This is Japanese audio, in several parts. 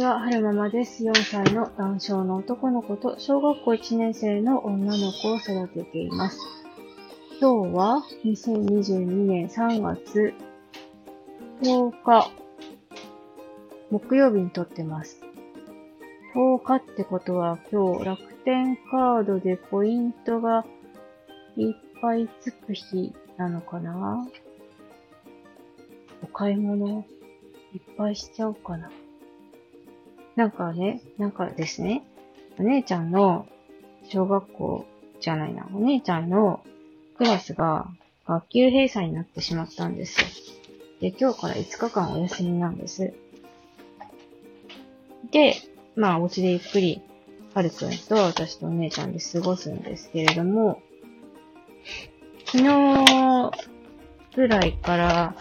ちは、はるままです。4歳の男性の男の子と小学校1年生の女の子を育てています。今日は2022年3月10日、木曜日に撮ってます。10日ってことは今日楽天カードでポイントがいっぱいつく日なのかな？お買い物いっぱいしちゃおうかな。なんかね、なんかですね、お姉ちゃんの小学校じゃないな、お姉ちゃんのクラスが学級閉鎖になってしまったんです。で、今日から5日間お休みなんです。で、まあ、お家でゆっくり、はるくんと私とお姉ちゃんで過ごすんですけれども、昨日ぐらいから、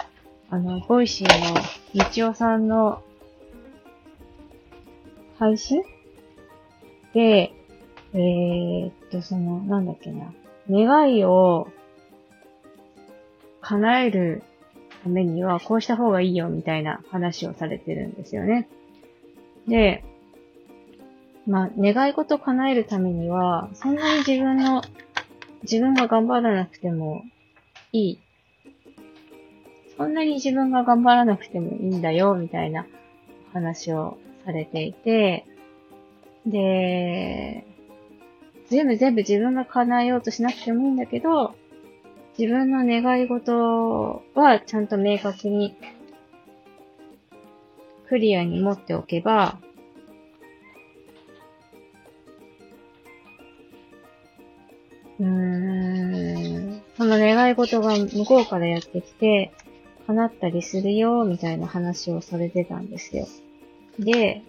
あの、 Voicy のみちおさんの配信で、えー、っと、その、なんだっけな、願いを叶えるためにはこうした方がいいよみたいな話をされてるんですよね。で、まあ、願い事を叶えるためには、そんなに自分の、自分が頑張らなくてもいい。そんなに自分が頑張らなくてもいいんだよ、みたいな話をされていて、で、全部全部自分が叶えようとしなくてもいいんだけど、自分の願い事はちゃんと明確にクリアに持っておけば、うーん、その願い事が向こうからやってきて、叶ったりするよ、みたいな話をされてたんですよ。で、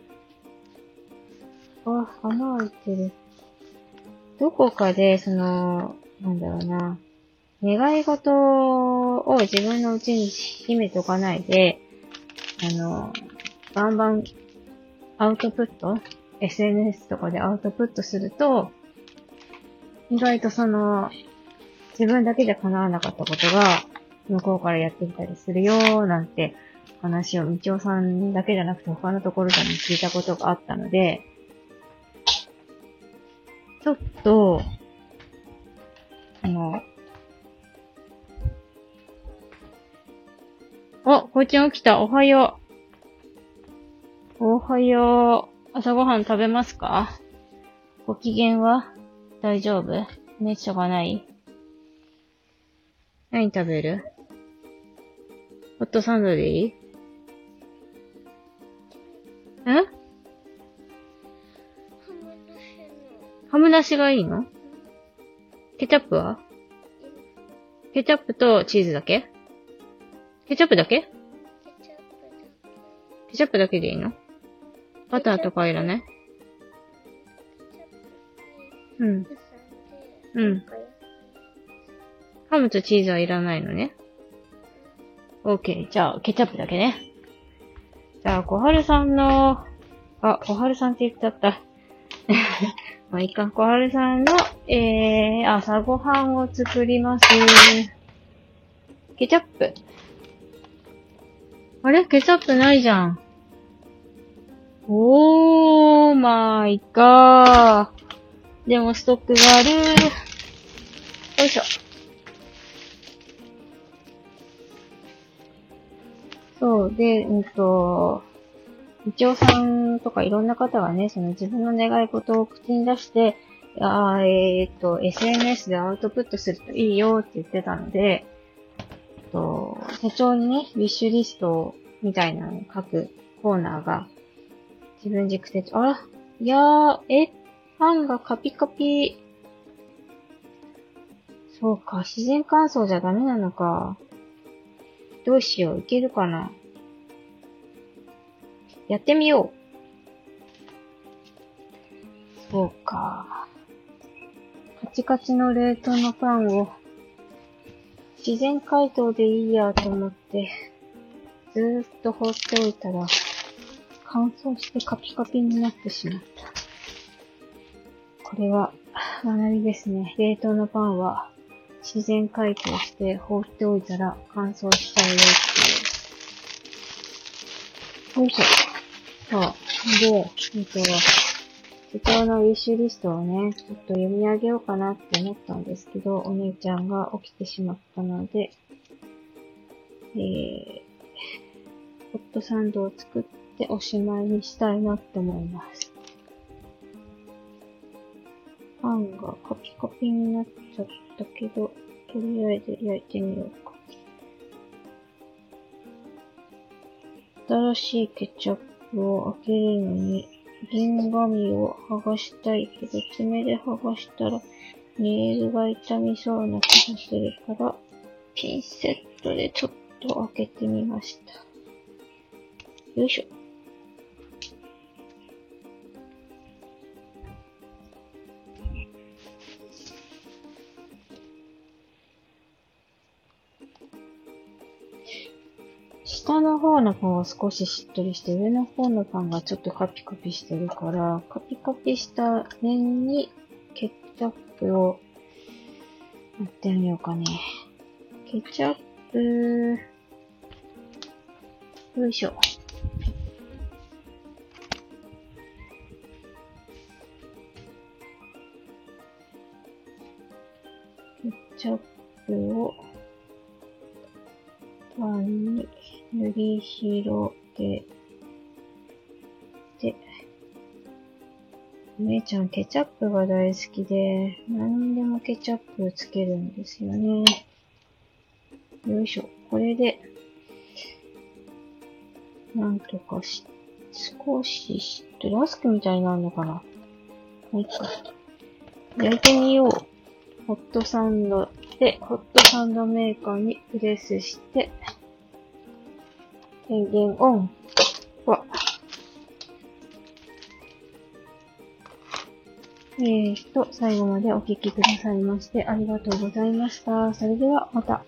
あ、穴開いてる。どこかで、その、なんだろうな、願い事を自分のうちに秘めとかないで、あの、バンバンアウトプット ?SNS とかでアウトプットすると、意外とその、自分だけで叶わなかったことが、向こうからやってきたりするよー、なんて話を、みちおさんだけじゃなくて他のところでも聞いたことがあったので、ちょっと、あの、お、こいちゃん起きた。おはよう。おはよう。朝ごはん食べますか？ご機嫌は？大丈夫？熱とかない？何食べる？ホットサンドでいい？んハムなしがいいの？ケチャップは？ケチャップとチーズだけ？ケチャップだけ？ケチャップだけでいいの？バターとかいらない？うん。うん。ハムとチーズはいらないのね。オーケー。じゃあ、ケチャップだけね。じゃあ、小春さんの、あ、小春さんって言っちゃった。まあ、いいか。小春さんの、えー、朝ごはんを作ります。ケチャップ。あれ？ケチャップないじゃん。おーまあいかー。でもストックがある。よいしょ。そう、で、うんと、一応さんとかいろんな方がね、その自分の願い事を口に出して、あーえーっと、SNS でアウトプットするといいよって言ってたので、えっと、手帳にね、ウィッシュリストみたいなのを書くコーナーが、自分軸手帳、あら、いやー、え、パンがカピカピ。そうか、自然乾燥じゃダメなのか。どうしよう、いけるかな。やってみよう。そうか。カチカチの冷凍のパンを自然解凍でいいやと思って、ずーっと放っておいたら、乾燥してカピカピになってしまった。これは学びですね。冷凍のパンは自然解凍して放っておいたら乾燥しちゃうよっていう。よいしょ。そう。で、えっと、手帳のウィッシュリストをね、ちょっと読み上げようかなって思ったんですけど、お姉ちゃんが起きてしまったので、えー、ホットサンドを作っておしまいにしたいなって思います。パンがカピカピになっちゃったけど、とりあえず焼いてみようか。新しいケチャップを開けるのに、銀紙を剥がしたいけど、爪で剥がしたら、ネイルが痛みそうな気がするから、ピンセットでちょっと開けてみました。よいしょ。下の方のパンは少ししっとりして、上の方のパンがちょっとカピカピしてるから、カピカピした面にケチャップをやってみようかね。ケチャップ、よいしょ。ケチャップをパンに塗り広げて、お姉ちゃんケチャップが大好きで、何でもケチャップつけるんですよね。よいしょ。これで、なんとかし、少ししっと、ラスクみたいになるのかなはいか。焼いてみよう。ホットサンド、ホットサンドメーカーにプレスして、電源オン。わ。えーと、最後までお聴きくださいましてありがとうございました。それではまた。